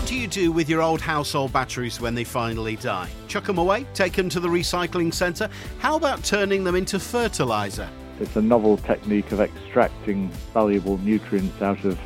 What do you do with your old household batteries when they finally die? Chuck them away? Take them to the recycling centre? How about turning them into fertiliser? It's a novel technique of extracting valuable nutrients out of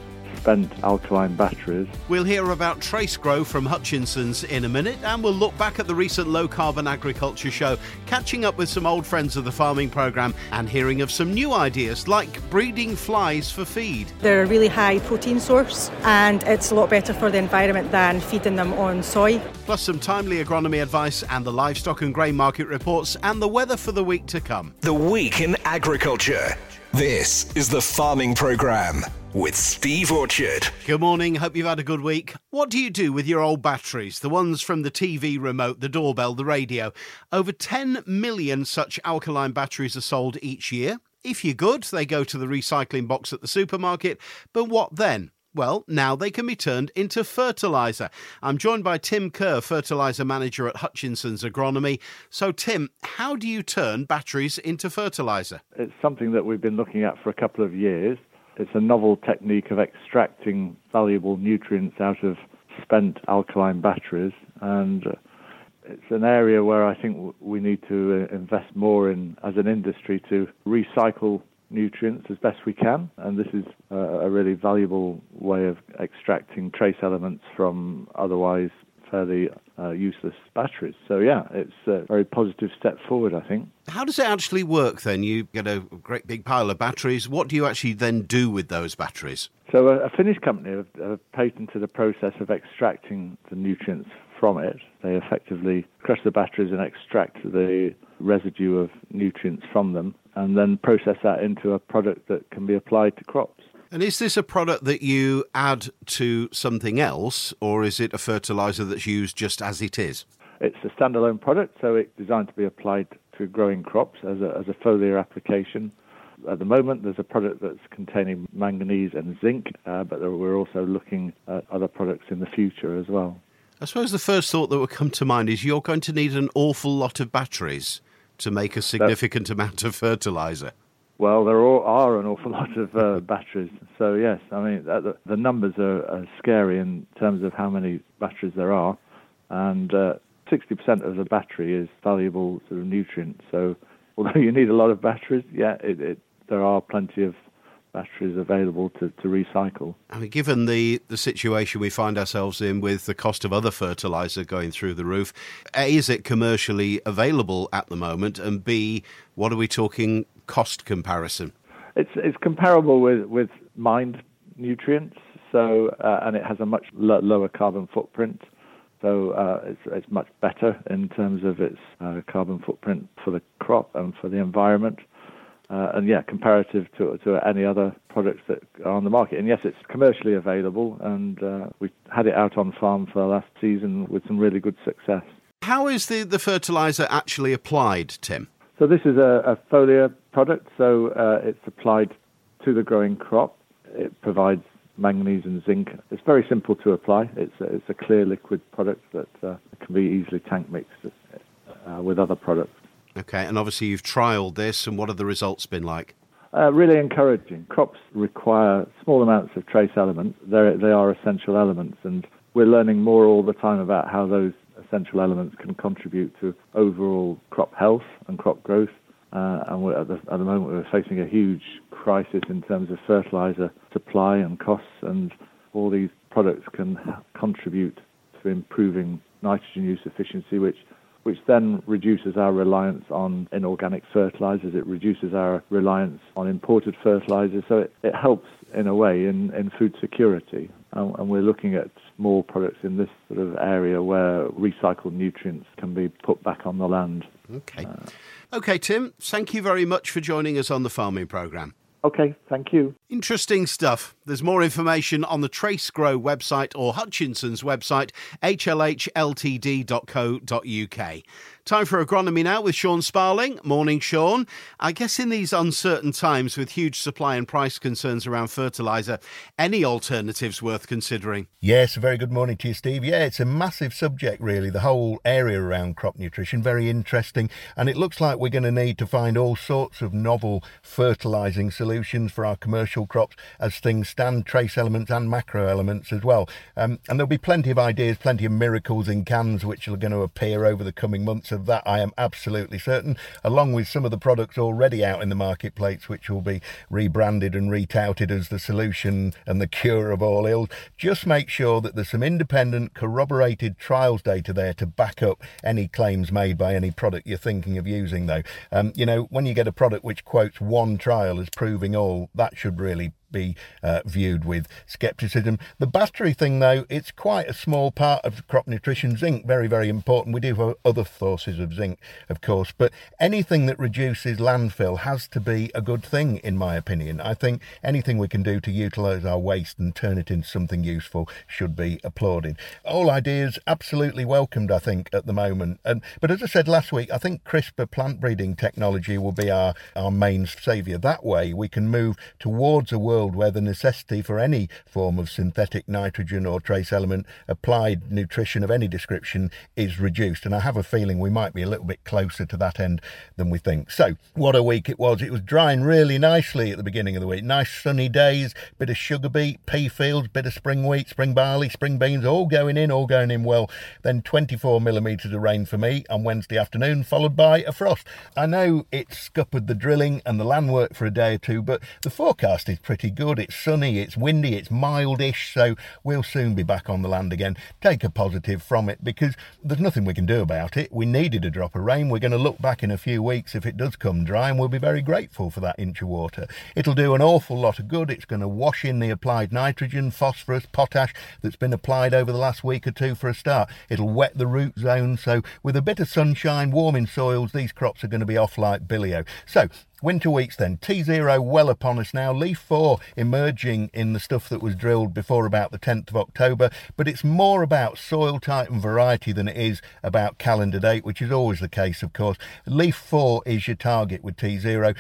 spent alkaline batteries. We'll hear about TraceGrow from Hutchinson's in a minute, and we'll look back at the recent low carbon agriculture show, catching up with some old friends of the farming programme, and hearing of some new ideas like breeding flies for feed. They're a really high protein source, and it's a lot better for the environment than feeding them on soy. Plus, some timely agronomy advice, and the livestock and grain market reports, and the weather for the week to come. The Week in Agriculture. This is the Farming Programme with Steve Orchard. Good morning. Hope you've had a good week. What do you do with your old batteries? The ones from the TV remote, the doorbell, the radio. Over 10 million such alkaline batteries are sold each year. If you're good, they go to the recycling box at the supermarket. But what then? Well, now they can be turned into fertiliser. I'm joined by Tim Kerr, fertiliser manager at Hutchinson's Agronomy. So, Tim, how do you turn batteries into fertiliser? It's something that we've been looking at for a couple of years. It's a novel technique of extracting valuable nutrients out of spent alkaline batteries, and uh, it's an area where I think we need to uh, invest more in as an industry to recycle nutrients as best we can, and this is a really valuable way of extracting trace elements from otherwise fairly uh, useless batteries. So, yeah, it's a very positive step forward, I think. How does it actually work then? You get a great big pile of batteries. What do you actually then do with those batteries? So, a, a Finnish company have, have patented a process of extracting the nutrients from it. They effectively crush the batteries and extract the residue of nutrients from them and then process that into a product that can be applied to crops. And is this a product that you add to something else, or is it a fertilizer that's used just as it is? It's a standalone product, so it's designed to be applied to growing crops as a, as a foliar application. At the moment, there's a product that's containing manganese and zinc, uh, but we're also looking at other products in the future as well. I suppose the first thought that would come to mind is you're going to need an awful lot of batteries to make a significant That's... amount of fertilizer. Well, there are an awful lot of uh, batteries. So, yes, I mean, the, the numbers are, are, scary in terms of how many batteries there are. And uh, 60% of the battery is valuable sort of nutrient. So, although you need a lot of batteries, yeah, it, it, there are plenty of batteries available to, to recycle. I mean, given the, the situation we find ourselves in with the cost of other fertiliser going through the roof, A, is it commercially available at the moment? And B, what are we talking cost comparison? It's it's comparable with with mined nutrients, so uh, and it has a much lo- lower carbon footprint. So uh, it's it's much better in terms of its uh, carbon footprint for the crop and for the environment. Uh, and yeah, comparative to, to any other products that are on the market. And yes, it's commercially available, and uh, we had it out on farm for the last season with some really good success. How is the, the fertilizer actually applied, Tim? So this is a, a foliar product, so uh, it's applied to the growing crop. It provides manganese and zinc. It's very simple to apply. It's a, it's a clear liquid product that uh, can be easily tank mixed uh, with other products. Okay, and obviously you've trialled this, and what have the results been like? Uh, really encouraging. Crops require small amounts of trace elements. They're, they are essential elements, and we're learning more all the time about how those essential elements can contribute to overall crop health and crop growth. Uh, and at the, at the moment, we're facing a huge crisis in terms of fertilizer supply and costs, and all these products can contribute to improving nitrogen use efficiency, which which then reduces our reliance on inorganic fertilizers. It reduces our reliance on imported fertilizers. So it, it helps in a way in, in food security. And, and we're looking at more products in this sort of area where recycled nutrients can be put back on the land. Okay. Uh, okay, Tim, thank you very much for joining us on the farming programme. Okay, thank you. Interesting stuff. There's more information on the TraceGrow website or Hutchinson's website, hlhltd.co.uk. Time for agronomy now with Sean Sparling. Morning, Sean. I guess in these uncertain times with huge supply and price concerns around fertiliser, any alternatives worth considering? Yes, a very good morning to you, Steve. Yeah, it's a massive subject, really. The whole area around crop nutrition, very interesting. And it looks like we're going to need to find all sorts of novel fertilising solutions for our commercial crops as things stand, trace elements and macro elements as well. Um, and there'll be plenty of ideas, plenty of miracles in cans which are going to appear over the coming months. Of that, I am absolutely certain, along with some of the products already out in the marketplace, which will be rebranded and retouted as the solution and the cure of all ills. Just make sure that there's some independent, corroborated trials data there to back up any claims made by any product you're thinking of using, though. Um, you know, when you get a product which quotes one trial as proving all, that should really be uh, viewed with scepticism. The battery thing, though, it's quite a small part of crop nutrition. Zinc, very, very important. We do have other sources of zinc, of course, but anything that reduces landfill has to be a good thing, in my opinion. I think anything we can do to utilise our waste and turn it into something useful should be applauded. All ideas absolutely welcomed, I think, at the moment. And but as I said last week, I think CRISPR plant breeding technology will be our, our main saviour. That way, we can move towards a world world where the necessity for any form of synthetic nitrogen or trace element applied nutrition of any description is reduced. And I have a feeling we might be a little bit closer to that end than we think. So, what a week it was. It was drying really nicely at the beginning of the week. Nice sunny days, bit of sugar beet, pea fields, bit of spring wheat, spring barley, spring beans, all going in, all going in well. Then 24 millimetres of rain for me on Wednesday afternoon, followed by a frost. I know it scuppered the drilling and the land work for a day or two, but the forecast is pretty good. It's sunny, it's windy, it's mildish, so we'll soon be back on the land again. Take a positive from it because there's nothing we can do about it. We needed a drop of rain. We're going to look back in a few weeks if it does come dry and we'll be very grateful for that inch of water. It'll do an awful lot of good. It's going to wash in the applied nitrogen, phosphorus, potash that's been applied over the last week or two for a start. It'll wet the root zone, so with a bit of sunshine, warming soils, these crops are going to be off like billio. So Winter weeks then. T0 well upon us now. Leaf 4 emerging in the stuff that was drilled before about the 10th of October, but it's more about soil type and variety than it is about calendar date, which is always the case, of course. Leaf 4 is your target with T0.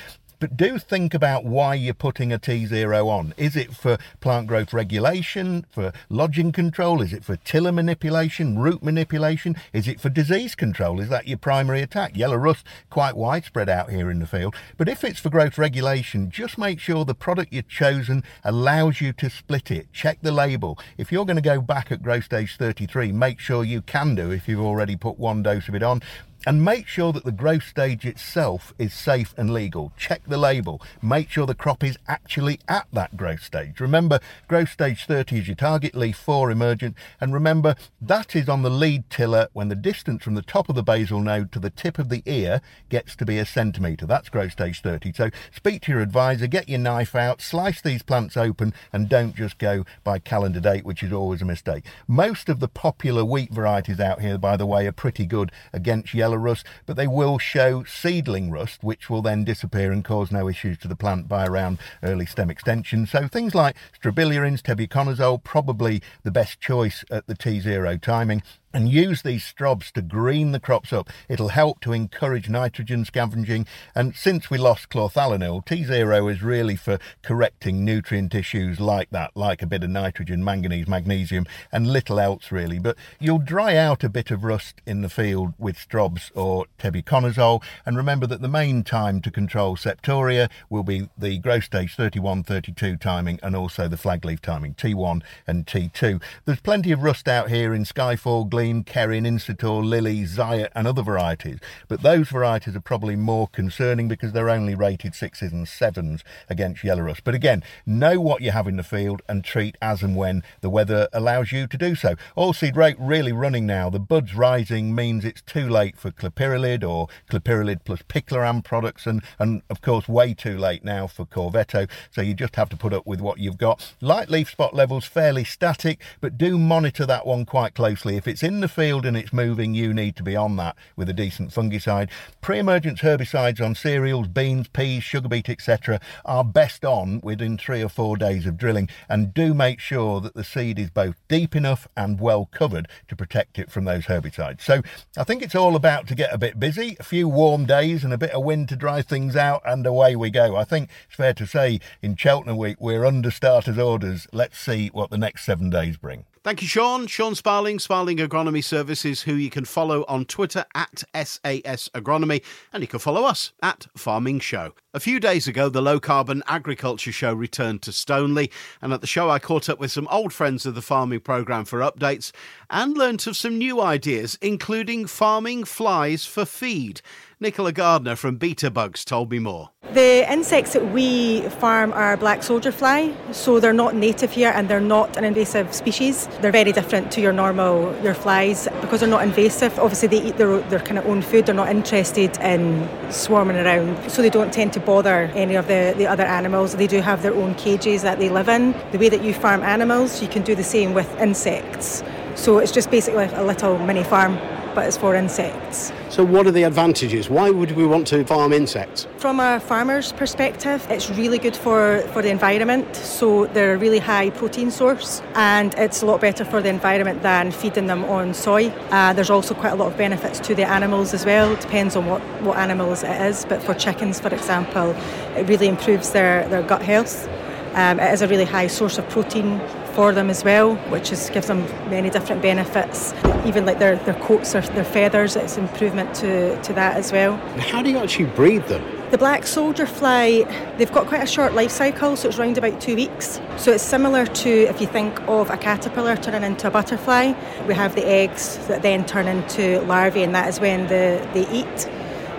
But do think about why you're putting a T0 on. Is it for plant growth regulation, for lodging control? Is it for tiller manipulation, root manipulation? Is it for disease control? Is that your primary attack? Yellow rust, quite widespread out here in the field. But if it's for growth regulation, just make sure the product you've chosen allows you to split it. Check the label. If you're going to go back at growth stage 33, make sure you can do if you've already put one dose of it on and make sure that the growth stage itself is safe and legal. Check the label. Make sure the crop is actually at that growth stage. Remember, growth stage 30 is your target, leaf 4 emergent, and remember that is on the lead tiller when the distance from the top of the basal node to the tip of the ear gets to be a centimetre. That's growth stage 30. So speak to your advisor, get your knife out, slice these plants open, and don't just go by calendar date, which is always a mistake. Most of the popular wheat varieties out here, by the way, are pretty good against yellow rust, but they will show seedling rust, which will then disappear and cause no issues to the plant by around early stem extension. So things like strobilurins, tebuconazole, probably the best choice at the T0 timing and use these strobs to green the crops up. It'll help to encourage nitrogen scavenging. And since we lost chlorthalonil, T0 is really for correcting nutrient issues like that, like a bit of nitrogen, manganese, magnesium, and little else really. But you'll dry out a bit of rust in the field with strobs or tebuconazole. And remember that the main time to control septoria will be the growth stage 31, 32 timing and also the flag leaf timing, T1 and T2. There's plenty of rust out here in Skyfall, Gleam, Green, Kerrin, Insitor, Lili, Zyatt, and other varieties. But those varieties are probably more concerning because they're only rated sixes and sevens against yellow rust. But again, know what you have in the field and treat as and when the weather allows you to do so. Oilseed rape really running now. The buds rising means it's too late for clopyralid or clopyralid plus picloram products, and, and of course, way too late now for Korvetto. So you just have to put up with what you've got. Light leaf spot levels fairly static, but do monitor that one quite closely. If it's in in the field and it's moving, you need to be on that with a decent fungicide. Pre-emergence herbicides on cereals, beans, peas, sugar beet, etc. are best on within three or four days of drilling and do make sure that the seed is both deep enough and well covered to protect it from those herbicides. So I think it's all about to get a bit busy, a few warm days and a bit of wind to dry things out and away we go. I think it's fair to say in Cheltenham week we're under starters orders. Let's see what the next seven days bring. Thank you, Sean. Sean Sparling, Sparling Agronomy Services, who you can follow on Twitter at SAS Agronomy, and you can follow us at Farming Show. A few days ago, the Low Carbon Agriculture Show returned to Stoneleigh, and at the show, I caught up with some old friends of the farming programme for updates and learnt of some new ideas, including farming flies for feed. Nicola Gardner from Beta Bugs told me more. The insects that we farm are black soldier fly, so they're not native here and they're not an invasive species. They're very different to your normal your flies because they're not invasive. Obviously, they eat their, their kind of own food. They're not interested in swarming around, so they don't tend to bother any of the, the other animals. They do have their own cages that they live in. The way that you farm animals, you can do the same with insects. So it's just basically a little mini farm, but it's for insects. So, what are the advantages? Why would we want to farm insects? From a farmer's perspective, it's really good for, for the environment. So, they're a really high protein source, and it's a lot better for the environment than feeding them on soy. Uh, there's also quite a lot of benefits to the animals as well. It depends on what, what animals it is, but for chickens, for example, it really improves their, their gut health. Um, it is a really high source of protein for them as well, which is, gives them many different benefits. Even like their, their coats or their feathers, it's improvement to, to that as well. How do you actually breed them? The black soldier fly, they've got quite a short life cycle, so it's around about two weeks. So it's similar to if you think of a caterpillar turning into a butterfly. We have the eggs that then turn into larvae, and that is when the, they eat.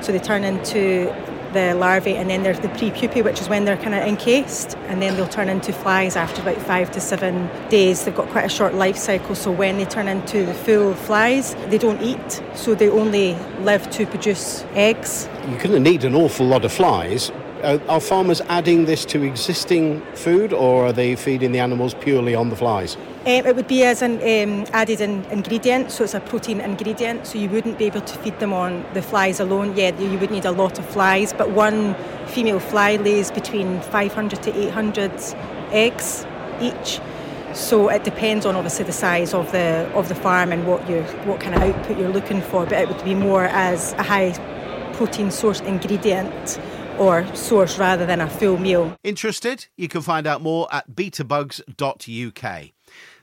So they turn into the larvae, and then there's the prepupae, which is when they're kind of encased, and then they'll turn into flies after about five to seven days. They've got quite a short life cycle, so when they turn into the full flies, they don't eat, so they only live to produce eggs. You're going to need an awful lot of flies. Are farmers adding this to existing food, or are they feeding the animals purely on the flies? Um, it would be as an um, added in ingredient, so it's a protein ingredient. So you wouldn't be able to feed them on the flies alone. Yeah, you would need a lot of flies, but one female fly lays between 500 to 800 eggs each. So it depends on obviously the size of the of the farm and what you what kind of output you're looking for. But it would be more as a high protein source ingredient or source rather than a full meal. Interested? You can find out more at betabugs.uk.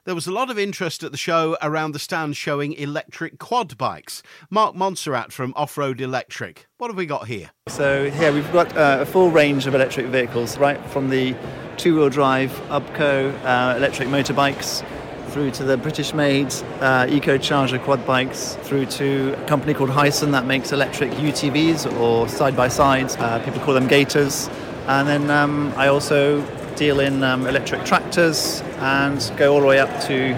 There was a lot of interest at the show around the stand showing electric quad bikes. Mark Montserrat from Off Road Electric. What have we got here? So, here we've got uh, a full range of electric vehicles, right from the two wheel drive UBCO uh, electric motorbikes through to the British made uh, Eco Charger quad bikes, through to a company called Hisun that makes electric UTVs or side by sides. Uh, people call them Gators. And then um, I also deal in um, electric tractors and go all the way up to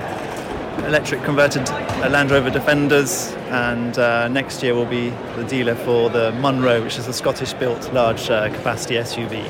electric converted Land Rover Defenders. And uh, next year we'll be the dealer for the Munro, which is a Scottish built large uh, capacity SUV.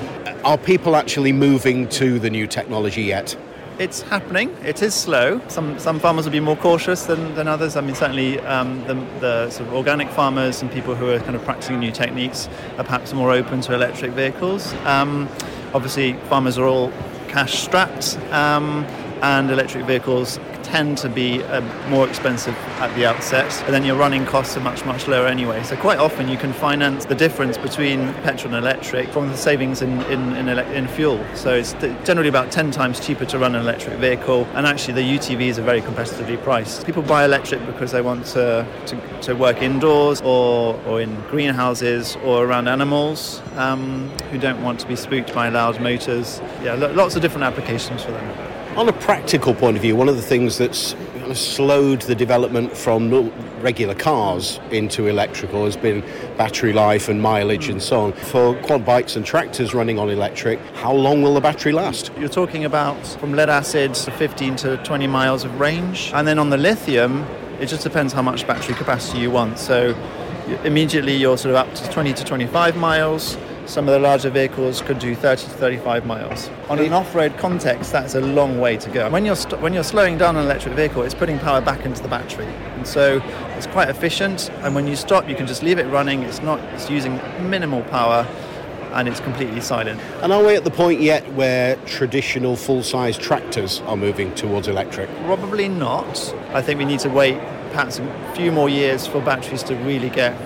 Are people actually moving to the new technology yet? It's happening. It is slow. Some some farmers will be more cautious than, than others. I mean, certainly um, the, the sort of organic farmers and people who are kind of practicing new techniques are perhaps more open to electric vehicles. Um, obviously, farmers are all cash strapped, um, and electric vehicles tend to be uh, more expensive at the outset, and then your running costs are much, much lower anyway. So quite often you can finance the difference between petrol and electric from the savings in, in, in, ele- in fuel. So it's generally about 10 times cheaper to run an electric vehicle, and actually the UTVs are very competitively priced. People buy electric because they want to, to, to work indoors or, or in greenhouses or around animals um, who don't want to be spooked by loud motors. Yeah, lots of different applications for them. On a practical point of view, one of the things that's slowed the development from regular cars into electrical has been battery life and mileage and so on. For quad bikes and tractors running on electric, how long will the battery last? You're talking about from lead acid 15 to 20 miles of range. And then on the lithium, it just depends how much battery capacity you want. So immediately you're sort of up to 20 to 25 miles some of the larger vehicles could do 30 to 35 miles. On an off-road context, that's a long way to go. When you're st- when you're slowing down an electric vehicle, it's putting power back into the battery, and so it's quite efficient. And when you stop, you can just leave it running. It's not it's using minimal power. And it's completely silent. And are we at the point yet where traditional full-size tractors are moving towards electric? Probably not. I think we need to wait perhaps a few more years for batteries to really get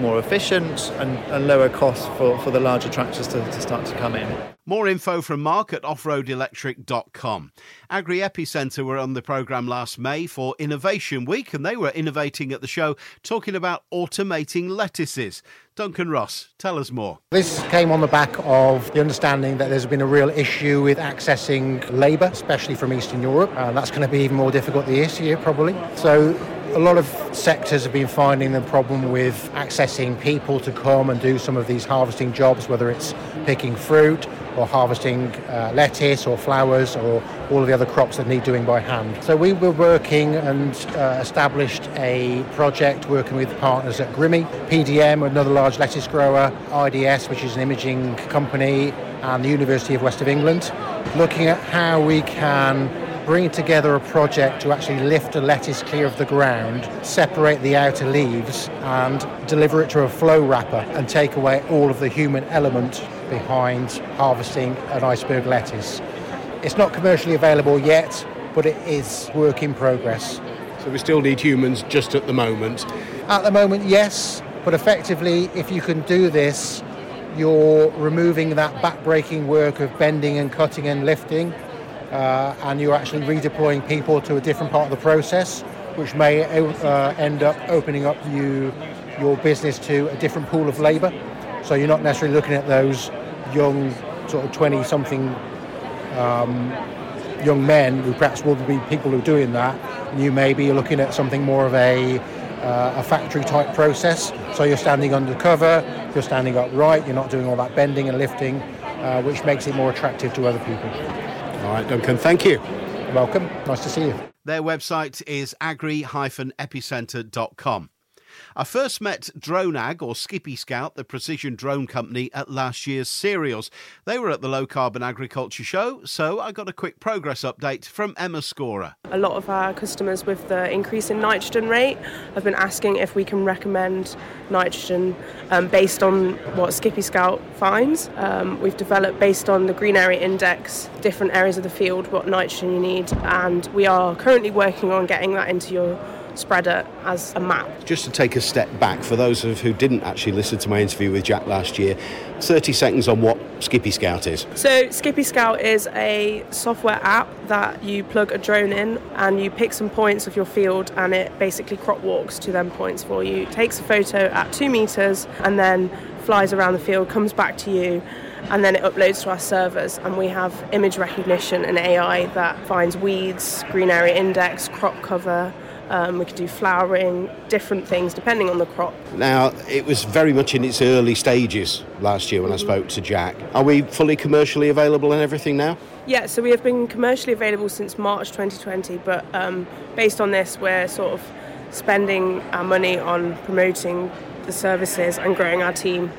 more efficient and, and lower cost for, for the larger tractors to, to start to come in. More info from Mark at offroadelectric.com. Agri-EPI Centre were on the programme last May for Innovation Week, and they were innovating at the show, talking about automating lettuces. Duncan Ross, tell us more. This came on the back of the understanding that there's been a real issue with accessing labour, especially from Eastern Europe. and that's going to be even more difficult this year, probably. So a lot of sectors have been finding the problem with accessing people to come and do some of these harvesting jobs, whether it's picking fruit or harvesting uh, lettuce or flowers or all of the other crops that need doing by hand. So we were working and uh, established a project working with partners at Grimme, PDM, another large lettuce grower, IDS, which is an imaging company, and the University of West of England, looking at how we can bring together a project to actually lift a lettuce clear of the ground, separate the outer leaves, and deliver it to a flow wrapper and take away all of the human element behind harvesting an iceberg lettuce. It's not commercially available yet, but it is work in progress. So we still need humans just at the moment? At the moment, yes, but effectively, if you can do this, you're removing that back-breaking work of bending and cutting and lifting uh, and you're actually redeploying people to a different part of the process, which may uh, end up opening up you your business to a different pool of labour. So you're not necessarily looking at those young, sort of 20 something um, young men who perhaps will be people who are doing that. You may be looking at something more of a, uh, a factory type process. So you're standing under cover, you're standing upright, you're not doing all that bending and lifting, uh, which makes it more attractive to other people. All right, Duncan, thank you. Welcome. Nice to see you. Their website is agri-epicenter.com. I first met DroneAg or Skippy Scout, the precision drone company, at last year's Cereals. They were at the Low Carbon Agriculture Show, so I got a quick progress update from Emma Scorer. A lot of our customers with the increase in nitrogen rate have been asking if we can recommend nitrogen um, based on what Skippy Scout finds. Um, we've developed based on the green area index, different areas of the field, what nitrogen you need, and we are currently working on getting that into your spreader as a map. Just to take a step back, for those of who didn't actually listen to my interview with Jack last year, 30 seconds on what Skippy Scout is. So, Skippy Scout is a software app that you plug a drone in and you pick some points of your field and it basically crop walks to them points for you. takes a photo at two meters and then flies around the field, comes back to you and then it uploads to our servers and we have image recognition and AI that finds weeds, green area index, crop cover, um, we could do flowering, different things depending on the crop. Now, it was very much in its early stages last year when I spoke to Jack. Are we fully commercially available and everything now? Yeah, so we have been commercially available since March 2020, but um, based on this, we're sort of spending our money on promoting the services and growing our team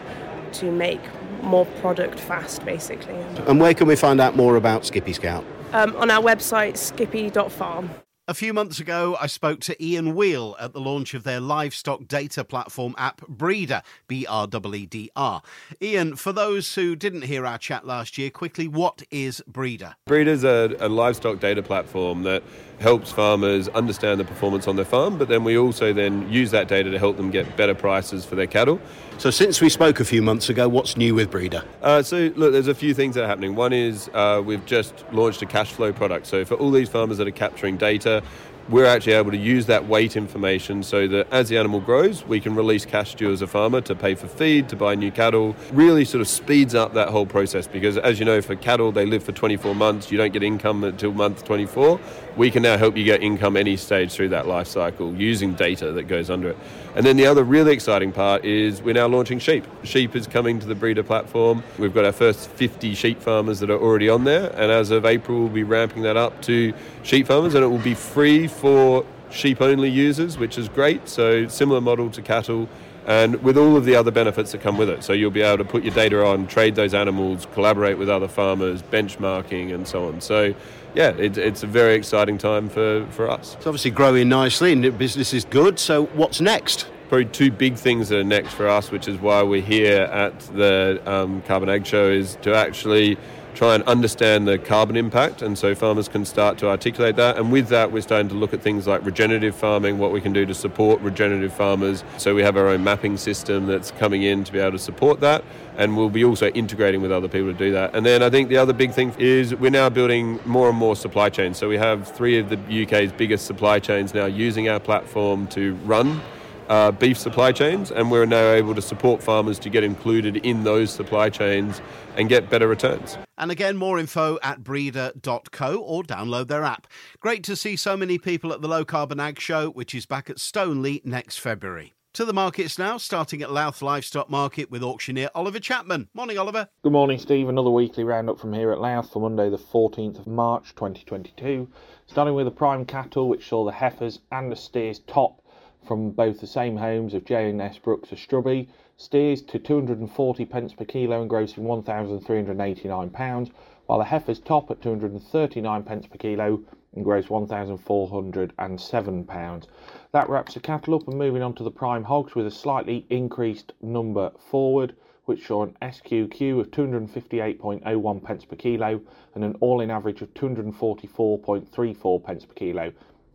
to make more product fast, basically. And where can we find out more about Skippy Scout? Um, on our website, skippy.farm. A few months ago, I spoke to Ian Wheal at the launch of their livestock data platform app Breedr, B R E E D R. Ian, for those who didn't hear our chat last year, quickly, what is Breedr? Breedr is a, a livestock data platform that helps farmers understand the performance on their farm, but then we also then use that data to help them get better prices for their cattle. So, since we spoke a few months ago, what's new with Breedr? Uh, so, look, there's a few things that are happening. One is uh, we've just launched a cash flow product. So, for all these farmers that are capturing data, we're actually able to use that weight information so that as the animal grows, we can release cash to you as a farmer to pay for feed, to buy new cattle. Really sort of speeds up that whole process because, as you know, for cattle, they live for 24 months. You don't get income until month 24. We can now help you get income any stage through that life cycle using data that goes under it. And then the other really exciting part is we're now launching sheep. Sheep is coming to the Breedr platform. We've got our first 50 sheep farmers that are already on there, and as of April, we'll be ramping that up to sheep farmers, and it will be free for sheep only users, which is great. So, similar model to cattle. And with all of the other benefits that come with it. So, you'll be able to put your data on, trade those animals, collaborate with other farmers, benchmarking, and so on. So, yeah, it, it's a very exciting time for, for us. It's obviously growing nicely and the business is good. So, what's next? Probably two big things that are next for us, which is why we're here at the um, Carbon Ag Show, is to actually try and understand the carbon impact, and so farmers can start to articulate that. And with that, we're starting to look at things like regenerative farming, what we can do to support regenerative farmers. So we have our own mapping system that's coming in to be able to support that, and we'll be also integrating with other people to do that. And then I think the other big thing is we're now building more and more supply chains. So we have three of the UK's biggest supply chains now using our platform to run uh, beef supply chains, and we're now able to support farmers to get included in those supply chains and get better returns. And again, more info at breedr.co or download their app. Great to see so many people at the Low Carbon Ag Show, which is back at Stoneleigh next February. To the markets now, starting at Louth Livestock Market with auctioneer Oliver Chapman. Morning, Oliver. Good morning, Steve. Another weekly roundup from here at Louth for Monday, the 14th of March 2022. Starting with the prime cattle, which saw the heifers and the steers top from both the same homes of J&S Brooks of Strubby, steers to 240 pence per kilo, engrossing 1,389 pounds, while the heifers top at 239 pence per kilo, engross 1,407 pounds. That wraps the cattle up and moving on to the prime hogs with a slightly increased number forward, which saw an SQQ of 258.01 pence per kilo and an all-in average of 244.34 pence per kilo,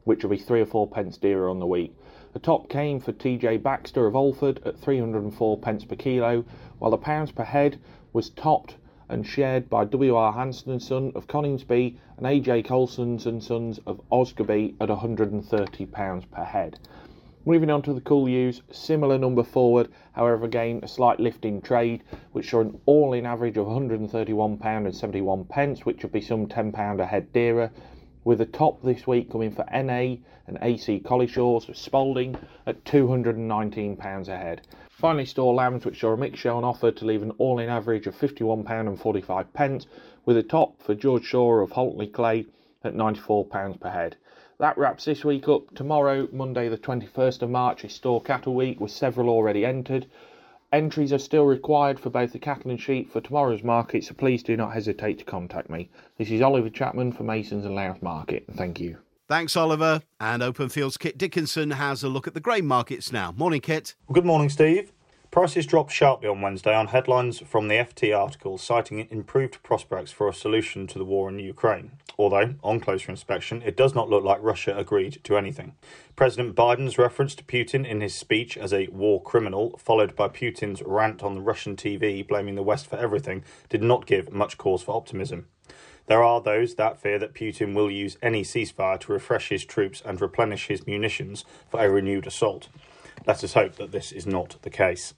which will be three or four pence dearer on the week. The top came for TJ Baxter of Alford at 304 pence per kilo, while the pounds per head was topped and shared by W.R. Hanson and Son of Coningsby and A.J. Colson's and Sons of Osgerby at 130 pounds per head. Moving on to the cool ewes, similar number forward, however again a slight lift in trade, which saw an all-in average of 131 pound and 71 pence, which would be some 10 pound a head dearer with the top this week coming for NA and AC Collishaw's Spalding at £219 a head. Finally, store lambs, which are a mix show on offer to leave an all in average of £51.45, pence, with a top for George Shaw of Holtley Clay at £94 per head. That wraps this week up. Tomorrow, Monday, the 21st of March, is Store Cattle Week with several already entered. Entries are still required for both the cattle and sheep for tomorrow's market, so please do not hesitate to contact me. This is Oliver Chapman for Masons and Louth Market. Thank you. Thanks, Oliver. And Openfield's Kit Dickinson has a look at the grain markets now. Morning, Kit. Good morning, Steve. Prices dropped sharply on Wednesday on headlines from the FT article citing improved prospects for a solution to the war in Ukraine. Although, on closer inspection, it does not look like Russia agreed to anything. President Biden's reference to Putin in his speech as a war criminal, followed by Putin's rant on the Russian TV blaming the West for everything, did not give much cause for optimism. There are those that fear that Putin will use any ceasefire to refresh his troops and replenish his munitions for a renewed assault. Let us hope that this is not the case.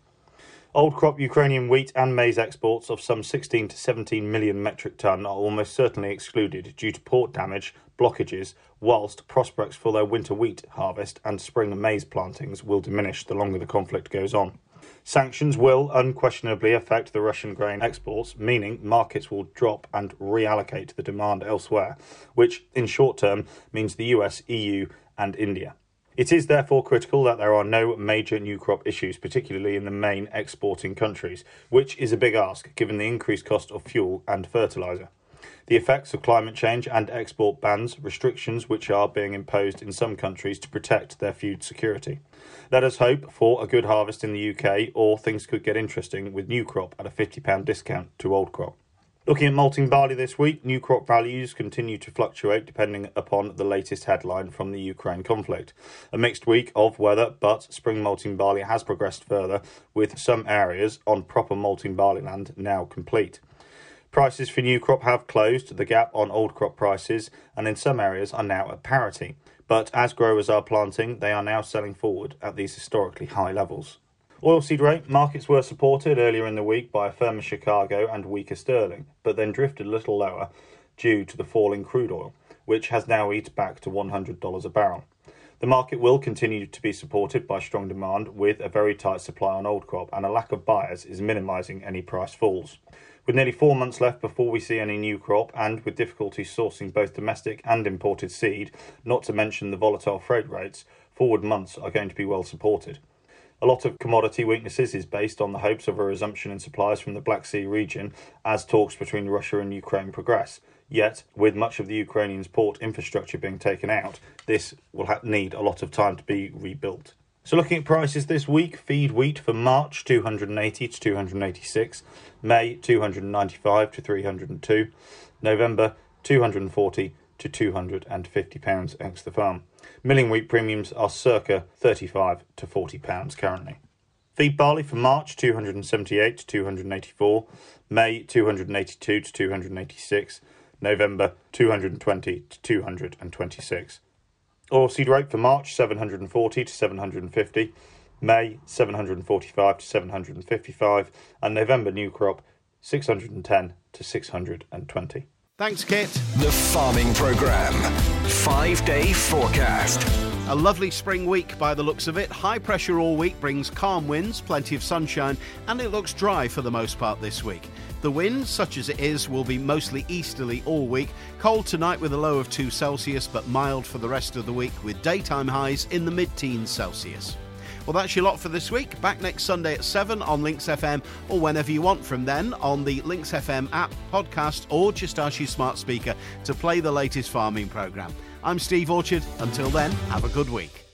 Old crop Ukrainian wheat and maize exports of some 16 to 17 million metric tonne are almost certainly excluded due to port damage, blockages, whilst prospects for their winter wheat harvest and spring maize plantings will diminish the longer the conflict goes on. Sanctions will unquestionably affect the Russian grain exports, meaning markets will drop and reallocate the demand elsewhere, which in short term means the US, EU, and India. It is therefore critical that there are no major new crop issues, particularly in the main exporting countries, which is a big ask given the increased cost of fuel and fertiliser. The effects of climate change and export bans, restrictions which are being imposed in some countries to protect their food security. Let us hope for a good harvest in the UK, or things could get interesting with new crop at a £50 discount to old crop. Looking at malting barley this week, new crop values continue to fluctuate depending upon the latest headline from the Ukraine conflict. A mixed week of weather, but spring malting barley has progressed further, with some areas on proper malting barley land now complete. Prices for new crop have closed the gap on old crop prices, and in some areas are now at parity. But as growers are planting, they are now selling forward at these historically high levels. Oilseed rape markets were supported earlier in the week by a firmer Chicago and weaker sterling, but then drifted a little lower due to the falling crude oil, which has now eased back to $100 a barrel. The market will continue to be supported by strong demand with a very tight supply on old crop, and a lack of buyers is minimising any price falls. With nearly four months left before we see any new crop, and with difficulty sourcing both domestic and imported seed, not to mention the volatile freight rates, forward months are going to be well supported. A lot of commodity weaknesses is based on the hopes of a resumption in supplies from the Black Sea region as talks between Russia and Ukraine progress. Yet, with much of the Ukrainians' port infrastructure being taken out, this will need a lot of time to be rebuilt. So looking at prices this week, feed wheat for March 280 to 286, May 295 to 302, November 240 to 250 pounds ex the farm. Milling wheat premiums are circa 35 to 40 pounds currently. Feed barley for March 278 to 284, May 282 to 286, November 220 to 226. Oilseed rape for March 740 to 750, May 745 to 755, and November new crop 610 to 620. Thanks, Kit. The Farming Programme. Five day forecast. A lovely spring week by the looks of it. High pressure all week brings calm winds, plenty of sunshine, and it looks dry for the most part this week. The wind, such as it is, will be mostly easterly all week. Cold tonight with a low of 2 Celsius, but mild for the rest of the week with daytime highs in the mid teens Celsius. Well, that's your lot for this week. Back next Sunday at 7 on Lincs FM or whenever you want from then on the Lincs FM app, podcast, or just ask your smart speaker to play the latest farming programme. I'm Steve Orchard. Until then, have a good week.